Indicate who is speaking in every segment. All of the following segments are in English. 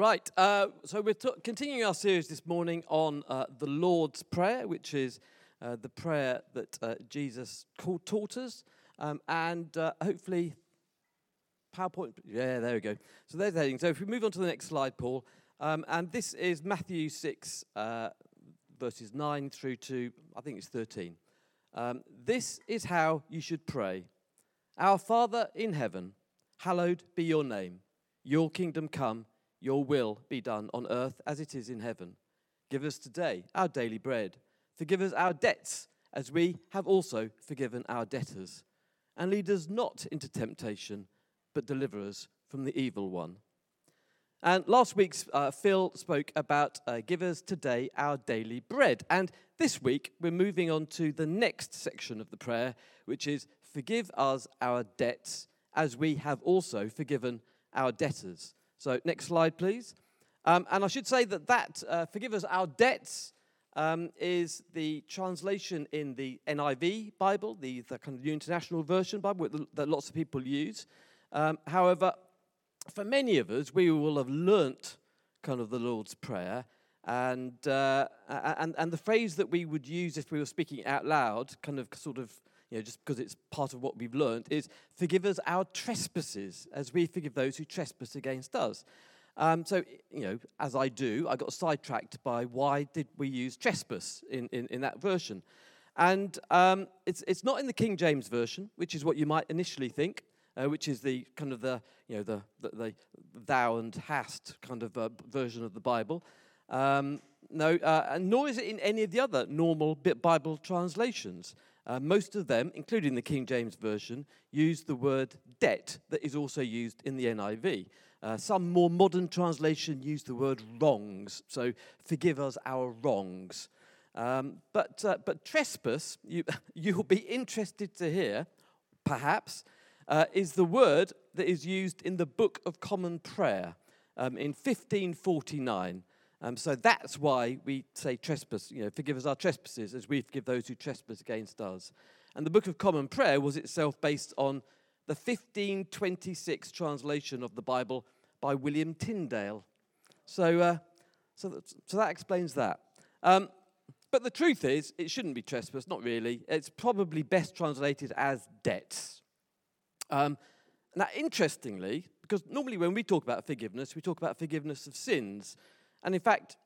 Speaker 1: Right, uh, so we're t- continuing our series this morning on uh, the Lord's Prayer, which is uh, the prayer that uh, Jesus called, taught us, um, and uh, hopefully, PowerPoint. Yeah, there we go. So there's the heading. So if we move on to the next slide, Paul, um, and this is Matthew 6, uh, verses 9 through to, I think it's 13. Um, this is how you should pray Our Father in heaven, hallowed be your name, your kingdom come your will be done on earth as it is in heaven. Give us today our daily bread. Forgive us our debts as we have also forgiven our debtors. And lead us not into temptation, but deliver us from the evil one. And last week, uh, Phil spoke about uh, give us today our daily bread. And this week, we're moving on to the next section of the prayer, which is forgive us our debts as we have also forgiven our debtors. So, next slide, please. Um, and I should say that that, uh, forgive us our debts, um, is the translation in the NIV Bible, the, the kind of New International Version Bible that lots of people use. Um, however, for many of us, we will have learnt kind of the Lord's Prayer. And, uh, and, and the phrase that we would use if we were speaking out loud, kind of sort of you know, just because it's part of what we've learned, is forgive us our trespasses as we forgive those who trespass against us. Um, so, you know, as I do, I got sidetracked by why did we use trespass in, in, in that version. And um, it's, it's not in the King James Version, which is what you might initially think, uh, which is the kind of the, you know, the, the, the thou and hast kind of uh, version of the Bible. Um, no, uh, and nor is it in any of the other normal Bible translations. Uh, most of them, including the King James Version, use the word debt that is also used in the NIV. Uh, some more modern translation use the word wrongs, so forgive us our wrongs. Um, but, uh, but trespass, you, you'll be interested to hear, perhaps, uh, is the word that is used in the Book of Common Prayer um, in 1549. Um, so that's why we say trespass, you know, forgive us our trespasses as we forgive those who trespass against us. And the Book of Common Prayer was itself based on the 1526 translation of the Bible by William Tyndale. So, uh, so, that, so that explains that. Um, but the truth is, it shouldn't be trespass, not really. It's probably best translated as debts. Um, now, interestingly, because normally when we talk about forgiveness, we talk about forgiveness of sins. And in fact,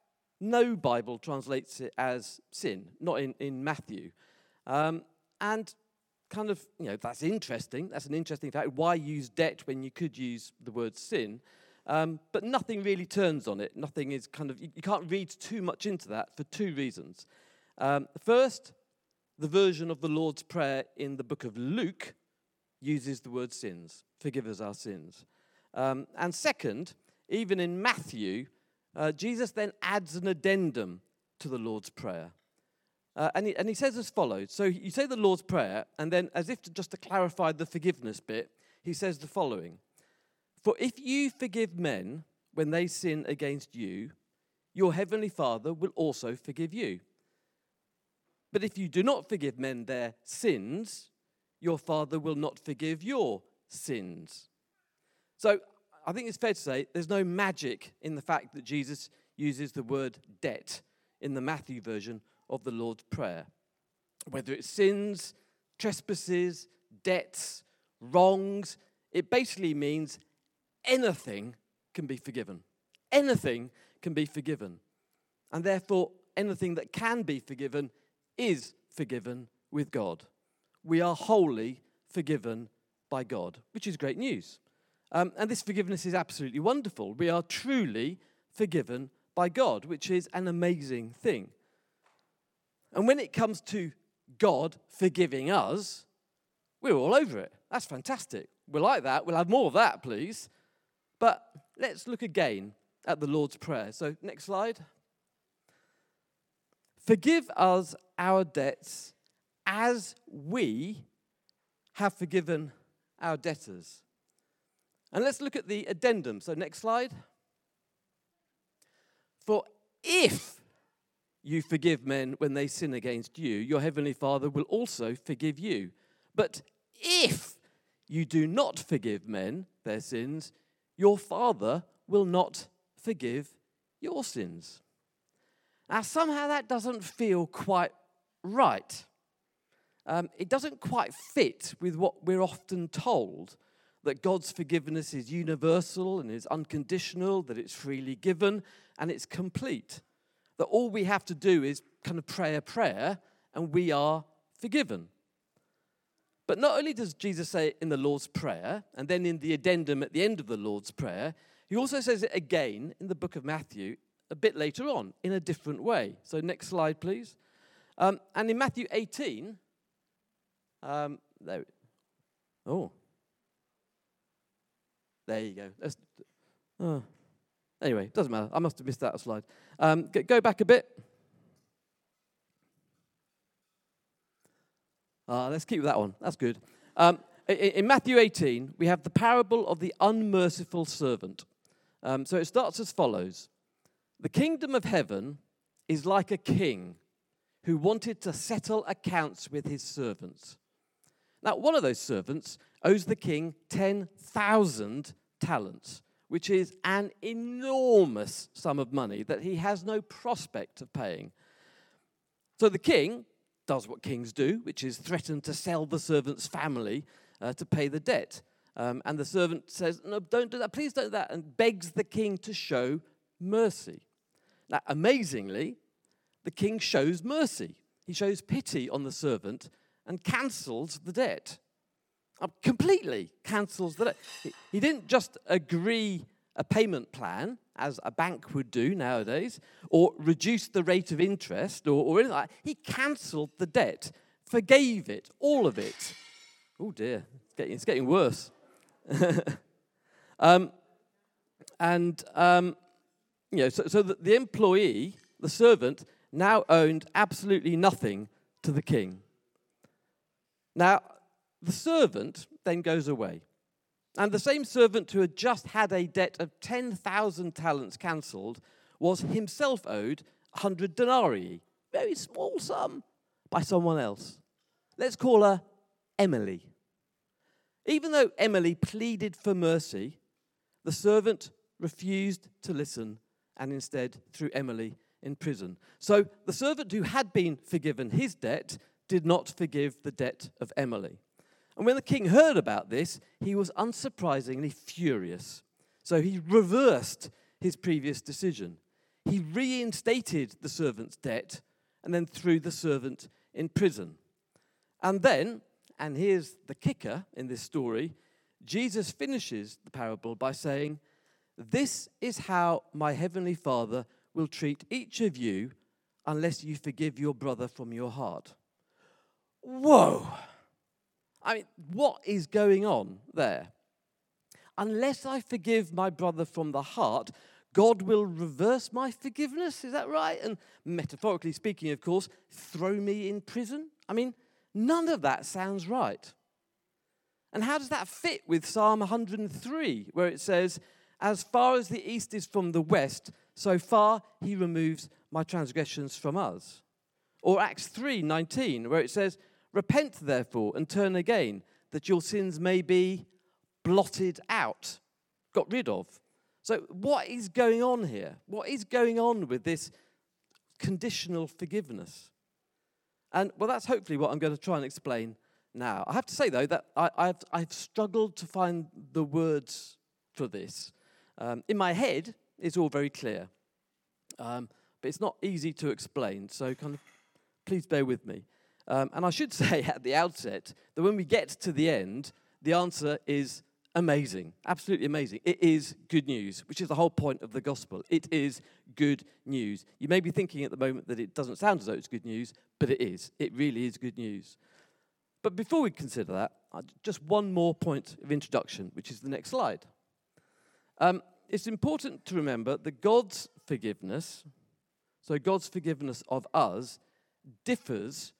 Speaker 1: no Bible translates it as sin, not in, in Matthew. Um, and kind of, you know, that's interesting. That's an interesting fact. Why use debt when you could use the word sin? Um, but nothing really turns on it. Nothing is kind of, you, you can't read too much into that for two reasons. Um, first, the version of the Lord's Prayer in the book of Luke uses the word sins, forgive us our sins. Um, and second, even in Matthew, uh, Jesus then adds an addendum to the Lord's Prayer. Uh, and, he, and he says as follows So you say the Lord's Prayer, and then, as if to, just to clarify the forgiveness bit, he says the following For if you forgive men when they sin against you, your heavenly Father will also forgive you. But if you do not forgive men their sins, your Father will not forgive your sins. So I think it's fair to say there's no magic in the fact that Jesus uses the word debt in the Matthew version of the Lord's Prayer. Whether it's sins, trespasses, debts, wrongs, it basically means anything can be forgiven. Anything can be forgiven. And therefore, anything that can be forgiven is forgiven with God. We are wholly forgiven by God, which is great news. Um, and this forgiveness is absolutely wonderful. We are truly forgiven by God, which is an amazing thing. And when it comes to God forgiving us, we're all over it. That's fantastic. We like that. We'll have more of that, please. But let's look again at the Lord's Prayer. So, next slide. Forgive us our debts as we have forgiven our debtors. And let's look at the addendum. So, next slide. For if you forgive men when they sin against you, your heavenly Father will also forgive you. But if you do not forgive men their sins, your Father will not forgive your sins. Now, somehow that doesn't feel quite right. Um, it doesn't quite fit with what we're often told that God's forgiveness is universal and is unconditional, that it's freely given and it's complete. That all we have to do is kind of pray a prayer and we are forgiven. But not only does Jesus say it in the Lord's Prayer, and then in the addendum at the end of the Lord's Prayer, he also says it again in the book of Matthew a bit later on in a different way. So, next slide, please. Um, and in Matthew 18, um, there, oh, there you go. Oh. Anyway, doesn't matter. I must have missed that slide. Um, go back a bit. Uh, let's keep that one. That's good. Um, in, in, Matthew 18, we have the parable of the unmerciful servant. Um, so it starts as follows The kingdom of heaven is like a king who wanted to settle accounts with his servants. Now, one of those servants owes the king 10,000 talents, which is an enormous sum of money that he has no prospect of paying. So the king does what kings do, which is threaten to sell the servant's family uh, to pay the debt. Um, and the servant says, No, don't do that, please don't do that, and begs the king to show mercy. Now, amazingly, the king shows mercy. He shows pity on the servant and cancels the debt. Uh, completely cancels the debt. He, didn't just agree a payment plan, as a bank would do nowadays, or reduce the rate of interest, or, or anything like that. He cancelled the debt, forgave it, all of it. Oh dear, it's getting, it's getting worse. um, and, um, you know, so, so the, the employee, the servant, now owned absolutely nothing to the king. Now, the servant then goes away. And the same servant who had just had a debt of 10,000 talents cancelled was himself owed 100 denarii, very small sum, by someone else. Let's call her Emily. Even though Emily pleaded for mercy, the servant refused to listen and instead threw Emily in prison. So the servant who had been forgiven his debt did not forgive the debt of Emily. And when the king heard about this, he was unsurprisingly furious. So he reversed his previous decision. He reinstated the servant's debt and then threw the servant in prison. And then, and here's the kicker in this story, Jesus finishes the parable by saying, This is how my heavenly Father will treat each of you unless you forgive your brother from your heart. Whoa! I mean, what is going on there? Unless I forgive my brother from the heart, God will reverse my forgiveness. Is that right? And metaphorically speaking, of course, throw me in prison? I mean, none of that sounds right. And how does that fit with Psalm 103, where it says, As far as the east is from the west, so far he removes my transgressions from us? Or Acts 3 19, where it says, Repent, therefore, and turn again, that your sins may be blotted out, got rid of. So, what is going on here? What is going on with this conditional forgiveness? And, well, that's hopefully what I'm going to try and explain now. I have to say, though, that I, have I've struggled to find the words for this. Um, in my head, it's all very clear, um, but it's not easy to explain, so kind of please bear with me. Um, and I should say at the outset that when we get to the end, the answer is amazing, absolutely amazing. It is good news, which is the whole point of the gospel. It is good news. You may be thinking at the moment that it doesn't sound as though it's good news, but it is. It really is good news. But before we consider that, just one more point of introduction, which is the next slide. Um, it's important to remember that God's forgiveness, so God's forgiveness of us, differs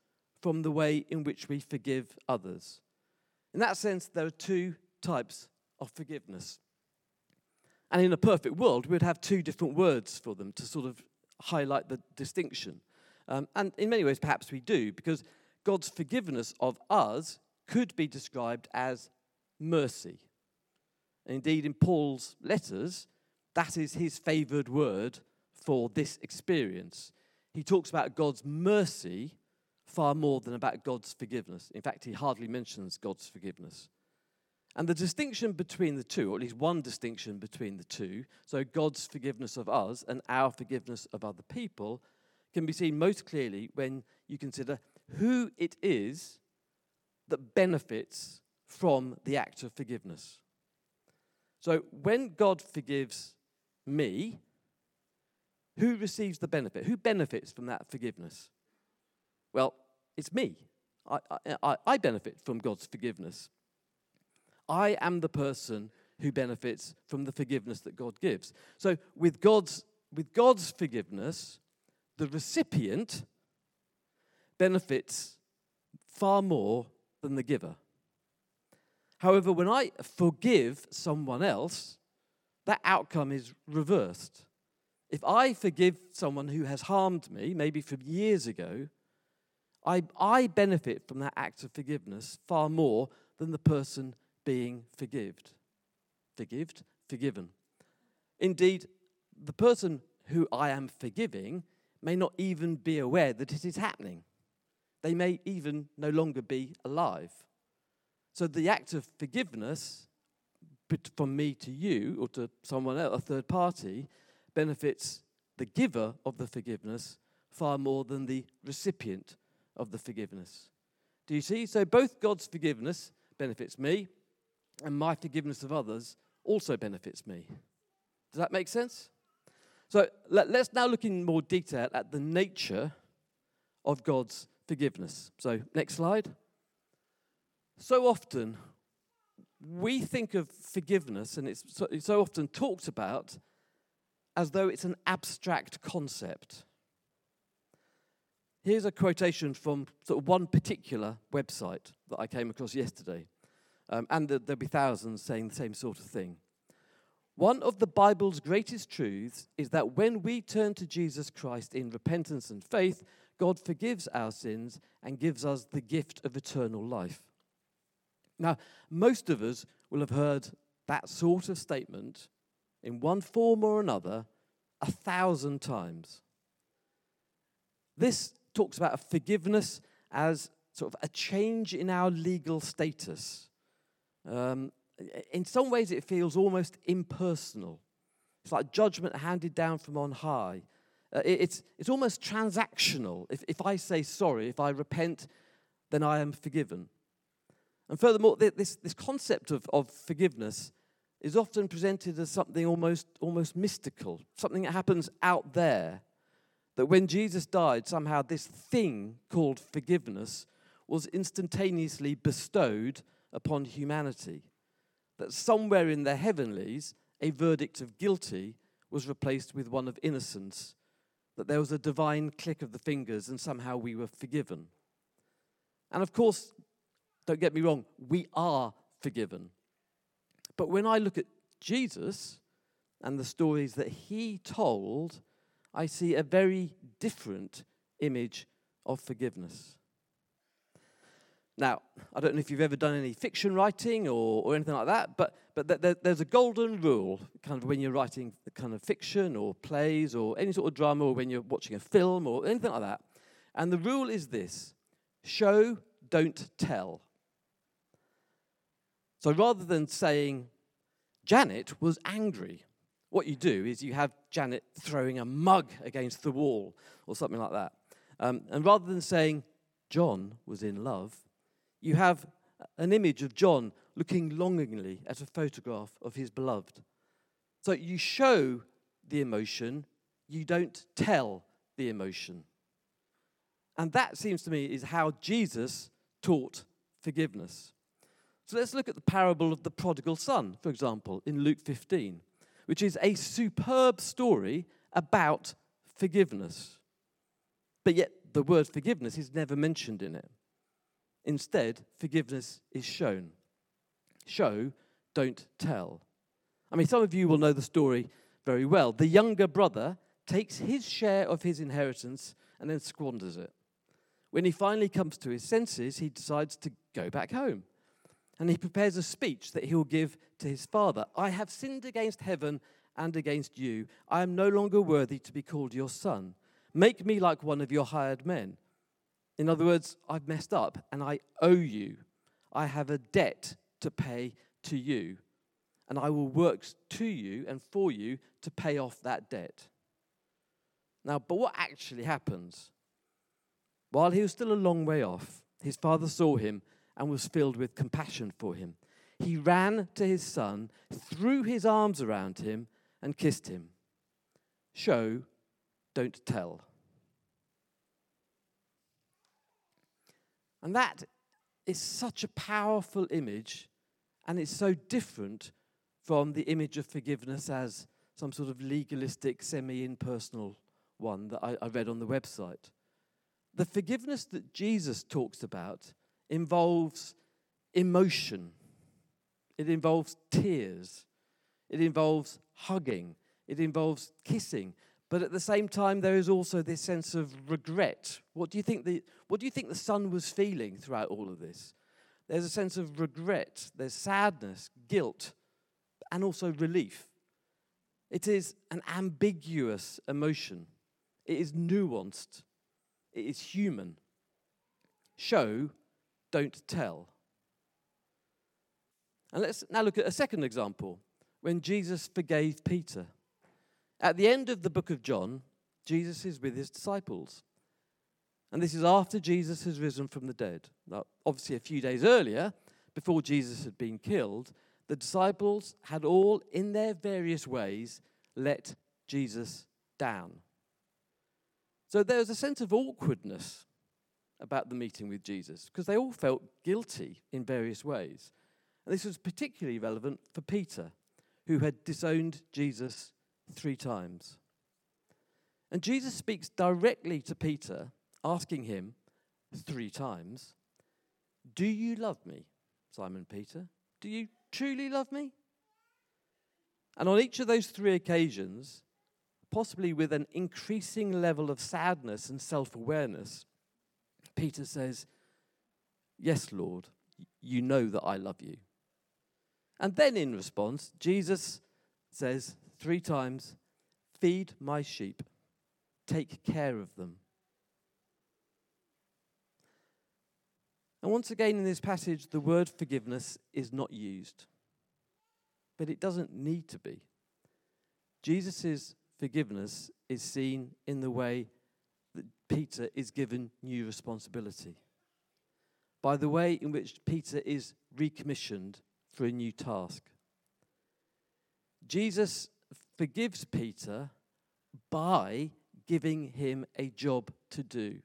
Speaker 1: from the way in which we forgive others. In that sense, there are two types of forgiveness. And in a perfect world, we'd have two different words for them to sort of highlight the distinction. Um, and in many ways, perhaps we do, because God's forgiveness of us could be described as mercy. And indeed, in Paul's letters, that is his favored word for this experience. He talks about God's mercy far more than about God's forgiveness. In fact, he hardly mentions God's forgiveness. And the distinction between the two, or at least one distinction between the two, so God's forgiveness of us and our forgiveness of other people, can be seen most clearly when you consider who it is that benefits from the act of forgiveness. So when God forgives me, who receives the benefit? Who benefits from that forgiveness? Well, it's me. I, I, I benefit from God's forgiveness. I am the person who benefits from the forgiveness that God gives. So with God's, with God's forgiveness, the recipient benefits far more than the giver. However, when I forgive someone else, that outcome is reversed. If I forgive someone who has harmed me, maybe from years ago, I, I benefit from that act of forgiveness far more than the person being forgived. Forgived? Forgiven. Indeed, the person who I am forgiving may not even be aware that it is happening. They may even no longer be alive. So the act of forgiveness from me to you or to someone else, a third party, benefits the giver of the forgiveness far more than the recipient of the forgiveness. Do you see? So both God's forgiveness benefits me, and my forgiveness of others also benefits me. Does that make sense? So let, us now look in more detail at the nature of God's forgiveness. So, next slide. So often, we think of forgiveness, and it's so, it's so often talked about as though it's an abstract concept. Here's a quotation from sort of one particular website that I came across yesterday. Um, and there'll be thousands saying the same sort of thing. One of the Bible's greatest truths is that when we turn to Jesus Christ in repentance and faith, God forgives our sins and gives us the gift of eternal life. Now, most of us will have heard that sort of statement in one form or another a thousand times. This talks about forgiveness as sort of a change in our legal status. Um, in some ways, it feels almost impersonal. It's like judgment handed down from on high. Uh, it, it's, it's almost transactional. If, if I say sorry, if I repent, then I am forgiven. And furthermore, this, this concept of, of forgiveness is often presented as something almost, almost mystical, something that happens out there. That when Jesus died, somehow this thing called forgiveness was instantaneously bestowed upon humanity. That somewhere in the heavenlies, a verdict of guilty was replaced with one of innocence. That there was a divine click of the fingers and somehow we were forgiven. And of course, don't get me wrong, we are forgiven. But when I look at Jesus and the stories that he told, I see a very different image of forgiveness. Now, I don't know if you've ever done any fiction writing or, or anything like that, but, but th- there's a golden rule kind of when you're writing kind of fiction or plays or any sort of drama or when you're watching a film or anything like that. And the rule is this show, don't tell. So rather than saying, Janet was angry, what you do is you have Janet throwing a mug against the wall or something like that. Um, and rather than saying, John was in love, you have an image of John looking longingly at a photograph of his beloved. So you show the emotion, you don't tell the emotion. And that seems to me is how Jesus taught forgiveness. So let's look at the parable of the prodigal son, for example, in Luke 15, which is a superb story about forgiveness. But yet, the word forgiveness is never mentioned in it. Instead, forgiveness is shown. Show, don't tell. I mean, some of you will know the story very well. The younger brother takes his share of his inheritance and then squanders it. When he finally comes to his senses, he decides to go back home. And he prepares a speech that he will give to his father I have sinned against heaven and against you. I am no longer worthy to be called your son. Make me like one of your hired men. In other words, I've messed up and I owe you. I have a debt to pay to you, and I will work to you and for you to pay off that debt. Now, but what actually happens? While he was still a long way off, his father saw him and was filled with compassion for him. He ran to his son, threw his arms around him, and kissed him. Show, don't tell. And that is such a powerful image, and it's so different from the image of forgiveness as some sort of legalistic, semi impersonal one that I, I, read on the website. The forgiveness that Jesus talks about involves emotion, it involves tears, it involves hugging, it involves kissing. But at the same time, there is also this sense of regret. What do you think the, what do you think the son was feeling throughout all of this? There's a sense of regret, there's sadness, guilt, and also relief. It is an ambiguous emotion, it is nuanced, it is human. Show, don't tell. And let's now look at a second example when Jesus forgave Peter. At the end of the book of John, Jesus is with his disciples. And this is after Jesus has risen from the dead. Now, obviously, a few days earlier, before Jesus had been killed, the disciples had all, in their various ways, let Jesus down. So there was a sense of awkwardness about the meeting with Jesus because they all felt guilty in various ways. And this was particularly relevant for Peter, who had disowned Jesus three times. And Jesus speaks directly to Peter, asking him three times, Do you love me, Simon Peter? Do you truly love me? And on each of those three occasions, possibly with an increasing level of sadness and self awareness, Peter says, Yes, Lord, you know that I love you. And then in response, Jesus says three times, Feed my sheep, take care of them. And once again in this passage, the word forgiveness is not used. But it doesn't need to be. Jesus' forgiveness is seen in the way Peter is given new responsibility, by the way in which Peter is recommissioned for a new task. Jesus forgives Peter by giving him a job to do.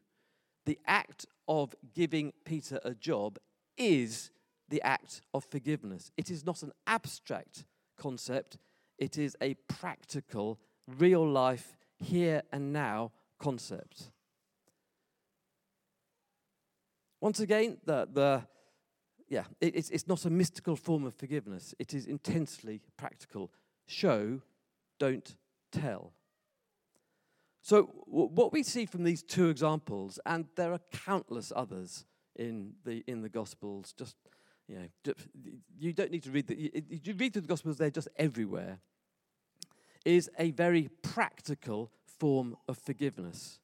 Speaker 1: The act of giving Peter a job is the act of forgiveness. It is not an abstract concept, it is a practical, real life, here and now concept. Once again, the, the yeah, it, it's, it's not a mystical form of forgiveness. It is intensely practical. Show, don't tell. So, w- what we see from these two examples, and there are countless others in the, in the Gospels, just, you know, you don't need to read the, you, you read through the Gospels, they're just everywhere, is a very practical form of forgiveness.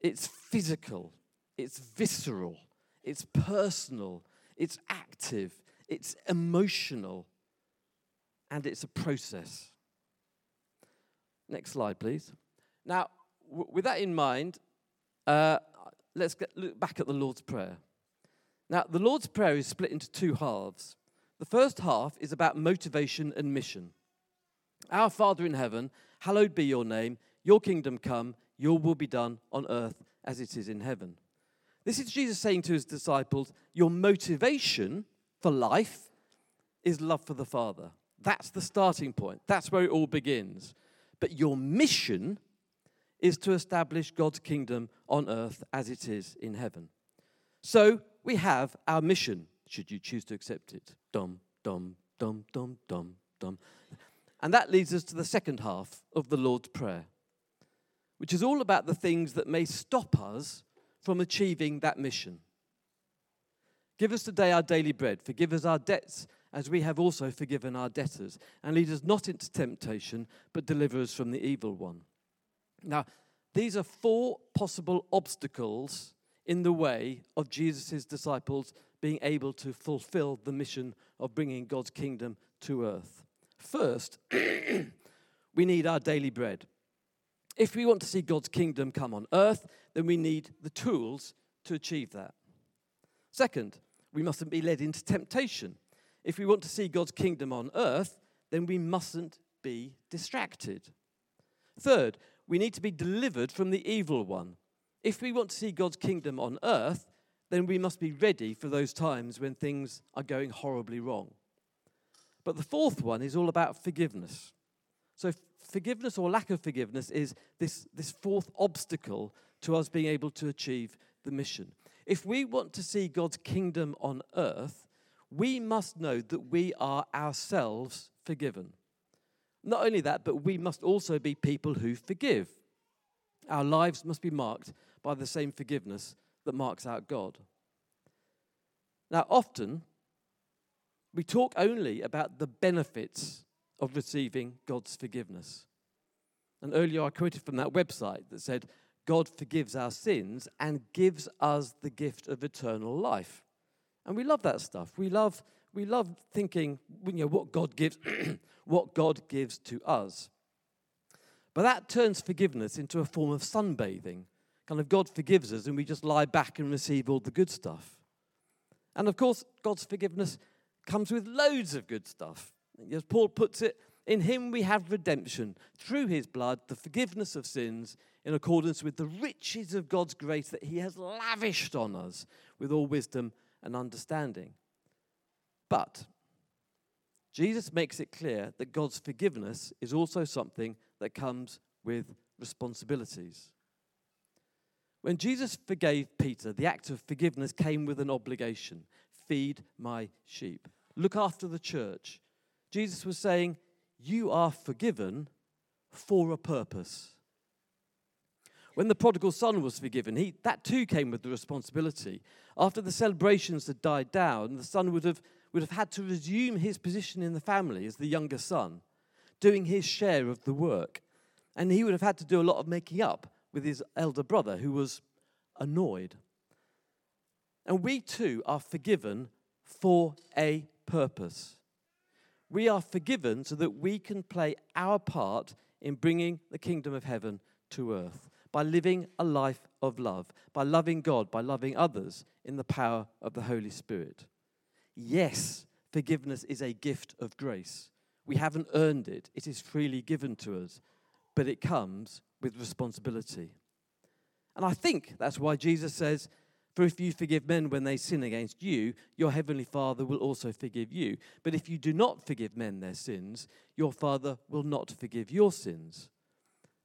Speaker 1: It's physical, it's visceral, it's personal, it's active, it's emotional, and it's a process. Next slide, please. Now, w- with that in mind, uh, let's get, look back at the Lord's Prayer. Now, the Lord's Prayer is split into two halves. The first half is about motivation and mission. Our Father in heaven, hallowed be your name, your kingdom come, your will be done on earth as it is in heaven. This is Jesus saying to his disciples, Your motivation for life is love for the Father. That's the starting point. That's where it all begins. But your mission is to establish God's kingdom on earth as it is in heaven. So we have our mission, should you choose to accept it. Dum, dum, dum, dum, dum, dum. And that leads us to the second half of the Lord's Prayer, which is all about the things that may stop us from achieving that mission. Give us today our daily bread. Forgive us our debts as we have also forgiven our debtors. And lead us not into temptation, but deliver us from the evil one. Now, these are four possible obstacles in the way of Jesus' disciples being able to fulfill the mission of bringing God's kingdom to earth. First, we need our daily bread. If we want to see God's kingdom come on earth, then we need the tools to achieve that. Second, we mustn't be led into temptation. If we want to see God's kingdom on earth, then we mustn't be distracted. Third, we need to be delivered from the evil one. If we want to see God's kingdom on earth, then we must be ready for those times when things are going horribly wrong. But the fourth one is all about forgiveness. So, forgiveness or lack of forgiveness is this, this fourth obstacle to us being able to achieve the mission. If we want to see God's kingdom on earth, we must know that we are ourselves forgiven. Not only that, but we must also be people who forgive. Our lives must be marked by the same forgiveness that marks out God. Now, often we talk only about the benefits of receiving God's forgiveness. And earlier I quoted from that website that said, God forgives our sins and gives us the gift of eternal life. And we love that stuff. We love, we love thinking you know, what God gives, what God gives to us. But that turns forgiveness into a form of sunbathing. Kind of God forgives us and we just lie back and receive all the good stuff. And of course, God's forgiveness comes with loads of good stuff. As Paul puts it, in him we have redemption through his blood, the forgiveness of sins, in accordance with the riches of God's grace that he has lavished on us with all wisdom and understanding. But Jesus makes it clear that God's forgiveness is also something that comes with responsibilities. When Jesus forgave Peter, the act of forgiveness came with an obligation feed my sheep, look after the church. Jesus was saying, You are forgiven for a purpose. When the prodigal son was forgiven, he, that too came with the responsibility. After the celebrations had died down, the son would have, would have had to resume his position in the family as the younger son, doing his share of the work. And he would have had to do a lot of making up with his elder brother, who was annoyed. And we too are forgiven for a purpose. We are forgiven so that we can play our part in bringing the kingdom of heaven to earth by living a life of love, by loving God, by loving others in the power of the Holy Spirit. Yes, forgiveness is a gift of grace. We haven't earned it, it is freely given to us, but it comes with responsibility. And I think that's why Jesus says, For if you forgive men when they sin against you, your heavenly Father will also forgive you. But if you do not forgive men their sins, your Father will not forgive your sins.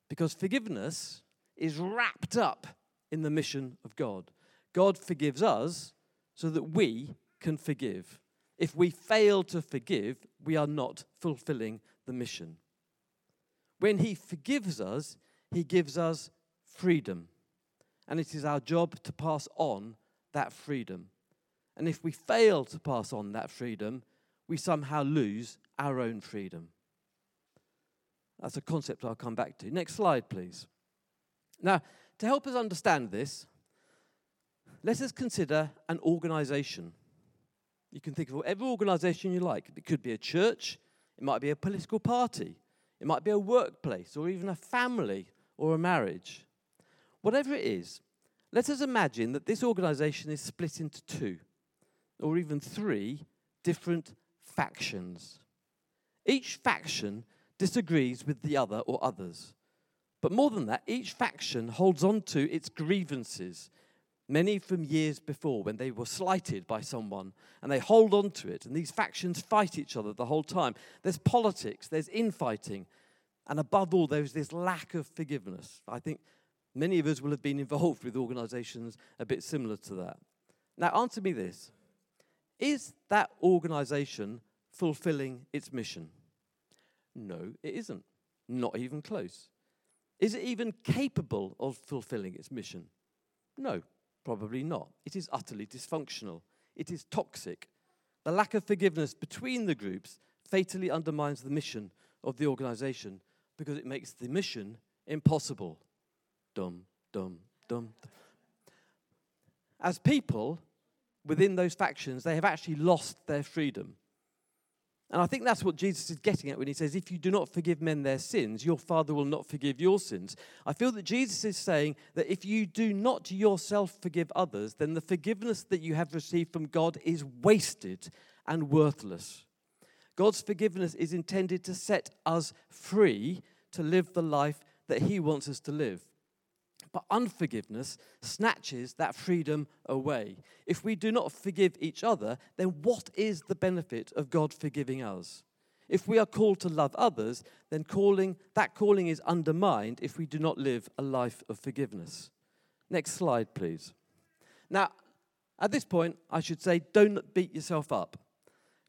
Speaker 1: Because forgiveness is wrapped up in the mission of God. God forgives us so that we can forgive. If we fail to forgive, we are not fulfilling the mission. When He forgives us, He gives us freedom. And it is our job to pass on that freedom. And if we fail to pass on that freedom, we somehow lose our own freedom. That's a concept I'll come back to. Next slide, please. Now, to help us understand this, let us consider an organization. You can think of whatever organization you like. It could be a church, it might be a political party, it might be a workplace, or even a family or a marriage. Whatever it is, let us imagine that this organization is split into two or even three different factions. Each faction disagrees with the other or others. But more than that, each faction holds on to its grievances, many from years before when they were slighted by someone, and they hold on to it. And these factions fight each other the whole time. There's politics, there's infighting, and above all, there's this lack of forgiveness. I think many of us will have been involved with organizations a bit similar to that. Now, answer me this Is that organization fulfilling its mission? No, it isn't. Not even close. Is it even capable of fulfilling its mission? No, probably not. It is utterly dysfunctional. It is toxic. The lack of forgiveness between the groups fatally undermines the mission of the organization because it makes the mission impossible. Dum, dum, dum. As people within those factions, they have actually lost their freedom. And I think that's what Jesus is getting at when he says, If you do not forgive men their sins, your Father will not forgive your sins. I feel that Jesus is saying that if you do not yourself forgive others, then the forgiveness that you have received from God is wasted and worthless. God's forgiveness is intended to set us free to live the life that He wants us to live. But unforgiveness snatches that freedom away. If we do not forgive each other, then what is the benefit of God forgiving us? If we are called to love others, then calling, that calling is undermined if we do not live a life of forgiveness. Next slide, please. Now, at this point, I should say, don't beat yourself up.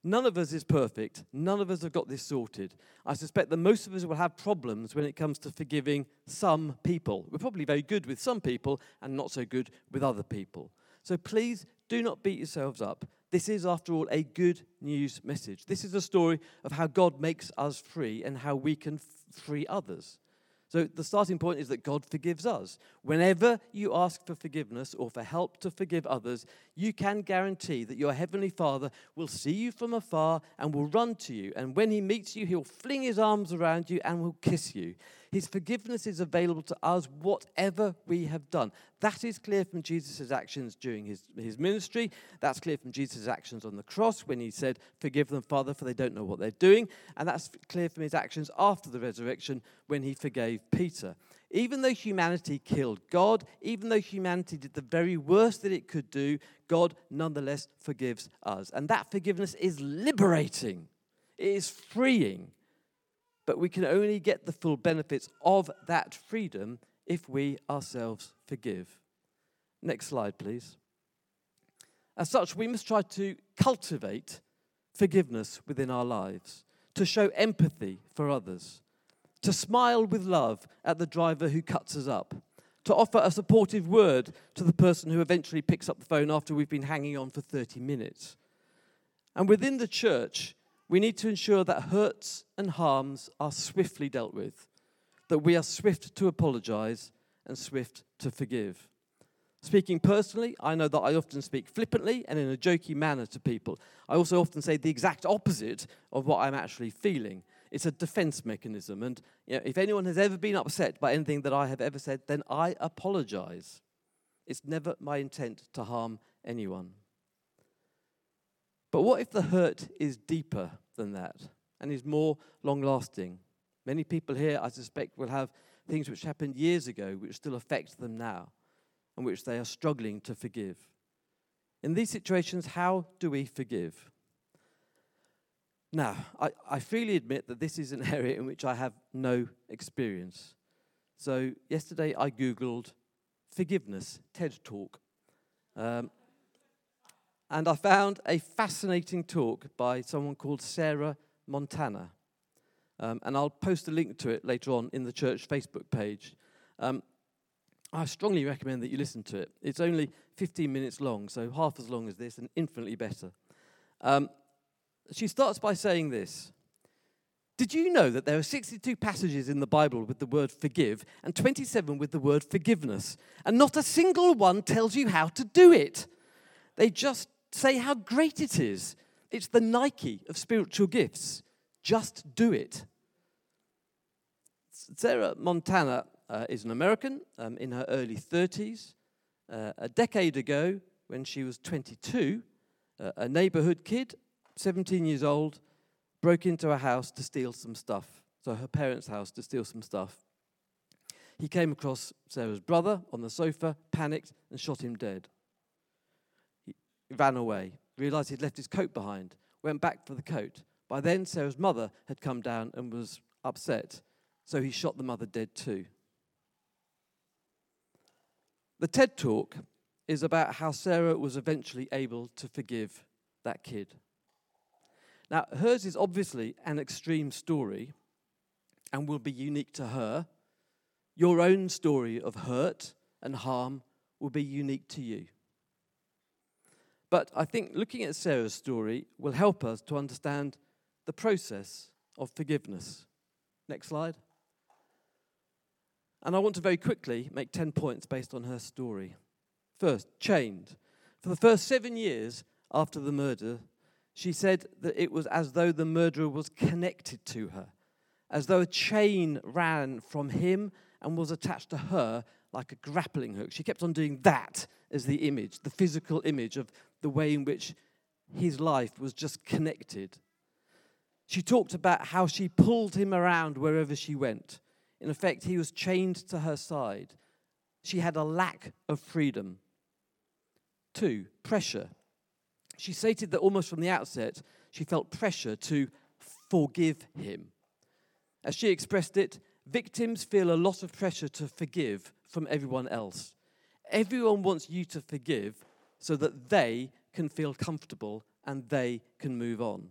Speaker 1: None of us is perfect. None of us have got this sorted. I suspect that most of us will have problems when it comes to forgiving some people. We're probably very good with some people and not so good with other people. So please do not beat yourselves up. This is, after all, a good news message. This is a story of how God makes us free and how we can f- free others. So the starting point is that God forgives us. Whenever you ask for forgiveness or for help to forgive others, you can guarantee that your Heavenly Father will see you from afar and will run to you. And when He meets you, He'll fling His arms around you and will kiss you. His forgiveness is available to us, whatever we have done. That is clear from Jesus' actions during his, his ministry. That's clear from Jesus' actions on the cross when he said, Forgive them, Father, for they don't know what they're doing. And that's clear from his actions after the resurrection when he forgave Peter. Even though humanity killed God, even though humanity did the very worst that it could do, God nonetheless forgives us. And that forgiveness is liberating, it is freeing but we can only get the full benefits of that freedom if we ourselves forgive. Next slide, please. As such, we must try to cultivate forgiveness within our lives, to show empathy for others, to smile with love at the driver who cuts us up, to offer a supportive word to the person who eventually picks up the phone after we've been hanging on for 30 minutes. And within the church, we need to ensure that hurts and harms are swiftly dealt with, that we are swift to apologize and swift to forgive. Speaking personally, I know that I often speak flippantly and in a jokey manner to people. I also often say the exact opposite of what I'm actually feeling. It's a defense mechanism. And you know, if anyone has ever been upset by anything that I have ever said, then I apologize. It's never my intent to harm anyone. But what if the hurt is deeper than that and is more long lasting? Many people here, I suspect, will have things which happened years ago which still affect them now and which they are struggling to forgive. In these situations, how do we forgive? Now, I, I freely admit that this is an area in which I have no experience. So, yesterday I Googled forgiveness TED Talk. Um, and I found a fascinating talk by someone called Sarah Montana. Um, and I'll post a link to it later on in the church Facebook page. Um, I strongly recommend that you listen to it. It's only 15 minutes long, so half as long as this and infinitely better. Um, she starts by saying this Did you know that there are 62 passages in the Bible with the word forgive and 27 with the word forgiveness? And not a single one tells you how to do it. They just say how great it is. It's the Nike of spiritual gifts. Just do it. Sarah Montana uh, is an American um, in her early 30s. Uh, a decade ago, when she was 22, uh, a neighborhood kid, 17 years old, broke into a house to steal some stuff. So, her parents' house to steal some stuff. He came across Sarah's brother on the sofa, panicked, and shot him dead ran away, realized he'd left his coat behind, went back for the coat. By then, Sarah's mother had come down and was upset, so he shot the mother dead too. The TED talk is about how Sarah was eventually able to forgive that kid. Now, hers is obviously an extreme story and will be unique to her. Your own story of hurt and harm will be unique to you. But I think looking at Sarah's story will help us to understand the process of forgiveness. Next slide. And I want to very quickly make 10 points based on her story. First, chained. For the first seven years after the murder, she said that it was as though the murderer was connected to her, as though a chain ran from him and was attached to her like a grappling hook. She kept on doing that as the image, the physical image of the way in which his life was just connected. She talked about how she pulled him around wherever she went. In effect, he was chained to her side. She had a lack of freedom. Two, pressure. She stated that almost from the outset, she felt pressure to forgive him. As she expressed it, victims feel a lot of pressure to forgive from everyone else. Everyone wants you to forgive so that they can feel comfortable and they can move on.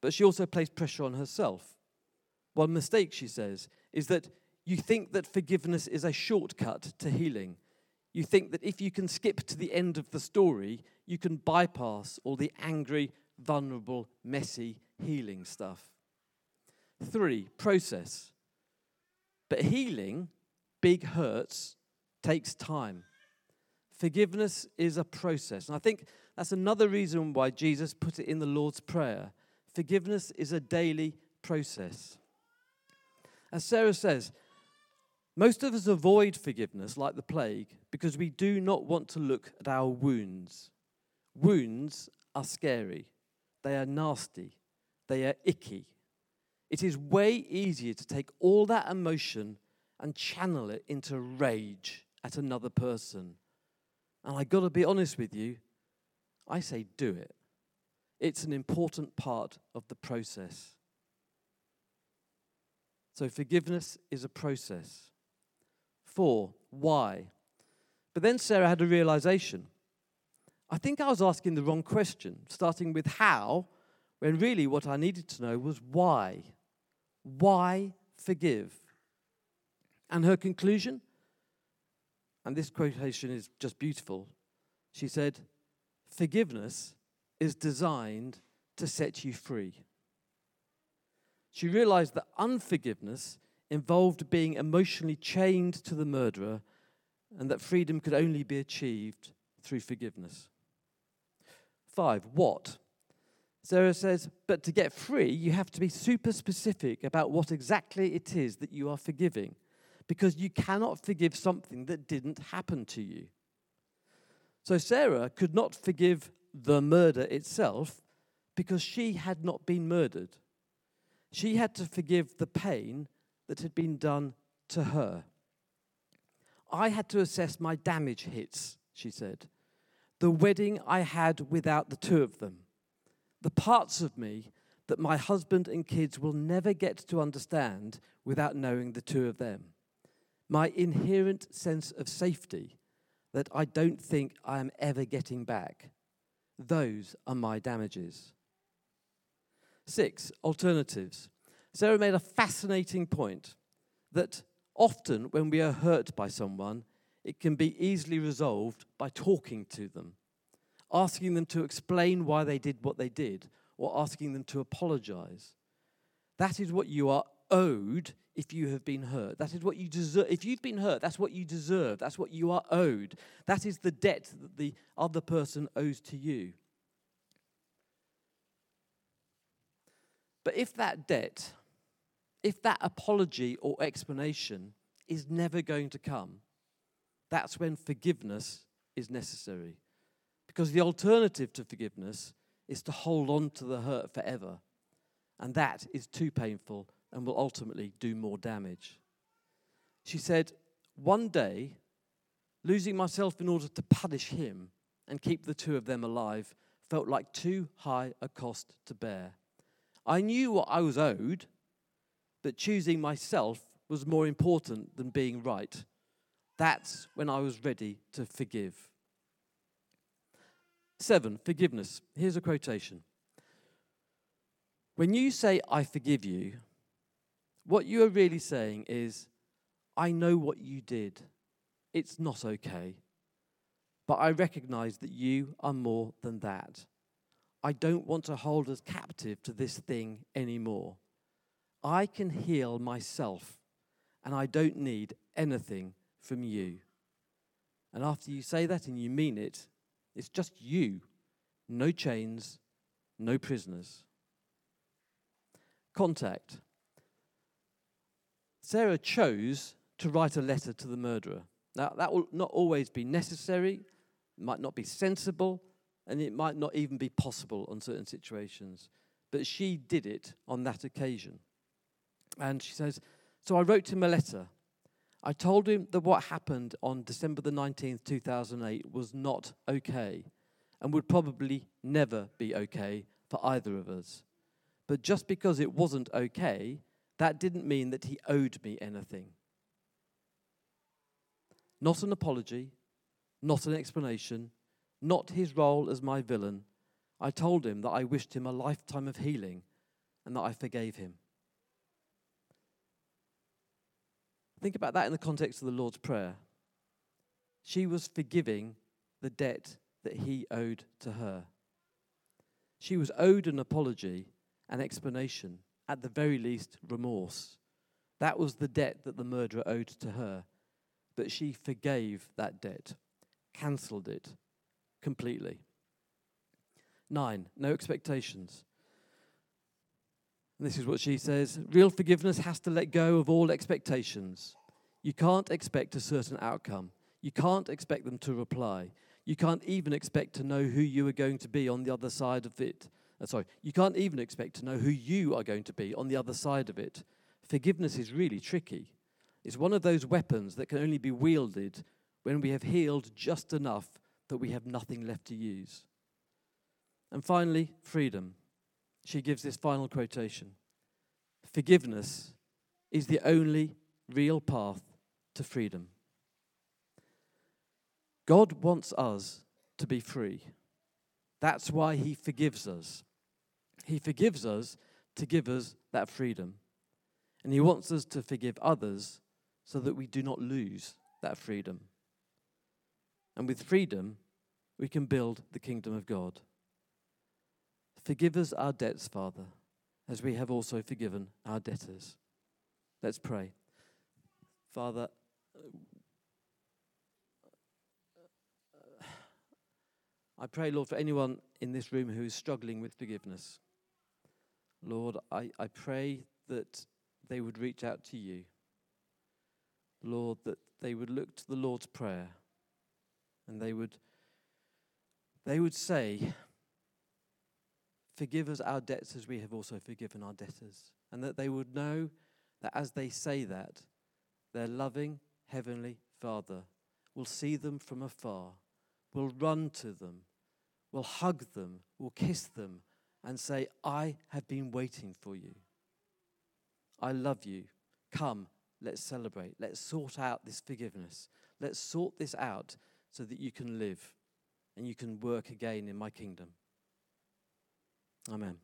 Speaker 1: But she also placed pressure on herself. One mistake, she says, is that you think that forgiveness is a shortcut to healing. You think that if you can skip to the end of the story, you can bypass all the angry, vulnerable, messy healing stuff. Three, process. But healing, big hurts, takes time. Forgiveness is a process. And I think that's another reason why Jesus put it in the Lord's Prayer. Forgiveness is a daily process. As Sarah says, most of us avoid forgiveness like the plague because we do not want to look at our wounds. Wounds are scary, they are nasty, they are icky. It is way easier to take all that emotion and channel it into rage at another person. And I got to be honest with you, I say do it. It's an important part of the process. So, forgiveness is a process. Four, why? But then Sarah had a realization. I think I was asking the wrong question, starting with how, when really what I needed to know was why. Why forgive? And her conclusion, and this quotation is just beautiful, she said, Forgiveness is designed to set you free. She realized that unforgiveness involved being emotionally chained to the murderer and that freedom could only be achieved through forgiveness. Five, what? Sarah says, but to get free, you have to be super specific about what exactly it is that you are forgiving because you cannot forgive something that didn't happen to you. So Sarah could not forgive the murder itself because she had not been murdered. She had to forgive the pain that had been done to her. I had to assess my damage hits, she said. The wedding I had without the two of them. The parts of me that my husband and kids will never get to understand without knowing the two of them. My inherent sense of safety that I don't think I am ever getting back. Those are my damages. Six, alternatives. Sarah made a fascinating point that often when we are hurt by someone, it can be easily resolved by talking to them, asking them to explain why they did what they did, or asking them to apologize. That is what you are owed if you have been hurt. That is what you deserve. If you've been hurt, that's what you deserve. That's what you are owed. That is the debt that the other person owes to you. But if that debt, if that apology or explanation is never going to come, that's when forgiveness is necessary. Because the alternative to forgiveness is to hold on to the hurt forever. And that is too painful and will ultimately do more damage. She said, One day, losing myself in order to punish him and keep the two of them alive felt like too high a cost to bear. I knew what I was owed, but choosing myself was more important than being right. That's when I was ready to forgive. Seven, forgiveness. Here's a quotation. When you say, I forgive you, what you are really saying is, I know what you did. It's not okay. but I recognize that you are more than that. I don't want to hold us captive to this thing anymore. I can heal myself, and I don't need anything from you. And after you say that and you mean it, it's just you, no chains, no prisoners. Contact. Sarah chose to write a letter to the murderer. Now, that will not always be necessary, might not be sensible, and it might not even be possible on certain situations. But she did it on that occasion. And she says, So I wrote him a letter. I told him that what happened on December the 19th, 2008 was not okay and would probably never be okay for either of us. But just because it wasn't okay, that didn't mean that he owed me anything. Not an apology, not an explanation, not his role as my villain. I told him that I wished him a lifetime of healing and that I forgave him. Think about that in the context of the Lord's Prayer. She was forgiving the debt that he owed to her. She was owed an apology, an explanation, at the very least, remorse. That was the debt that the murderer owed to her. But she forgave that debt, cancelled it completely. Nine, no expectations. And this is what she says real forgiveness has to let go of all expectations. You can't expect a certain outcome. You can't expect them to reply. You can't even expect to know who you are going to be on the other side of it. Uh, sorry, you can't even expect to know who you are going to be on the other side of it. Forgiveness is really tricky. It's one of those weapons that can only be wielded when we have healed just enough that we have nothing left to use. And finally, freedom she gives this final quotation Forgiveness is the only real path to freedom. God wants us to be free. That's why He forgives us. He forgives us to give us that freedom. And He wants us to forgive others so that we do not lose that freedom. And with freedom, we can build the kingdom of God. Forgive us our debts, Father, as we have also forgiven our debtors. Let's pray. Father, I pray, Lord, for anyone in this room who is struggling with forgiveness. Lord, I, I pray that they would reach out to you. Lord, that they would look to the Lord's Prayer and they would, they would say, Forgive us our debts as we have also forgiven our debtors. And that they would know that as they say that, their loving Heavenly Father will see them from afar, will run to them, will hug them, will kiss them, and say, I have been waiting for you. I love you. Come, let's celebrate. Let's sort out this forgiveness. Let's sort this out so that you can live and you can work again in my kingdom. Amen.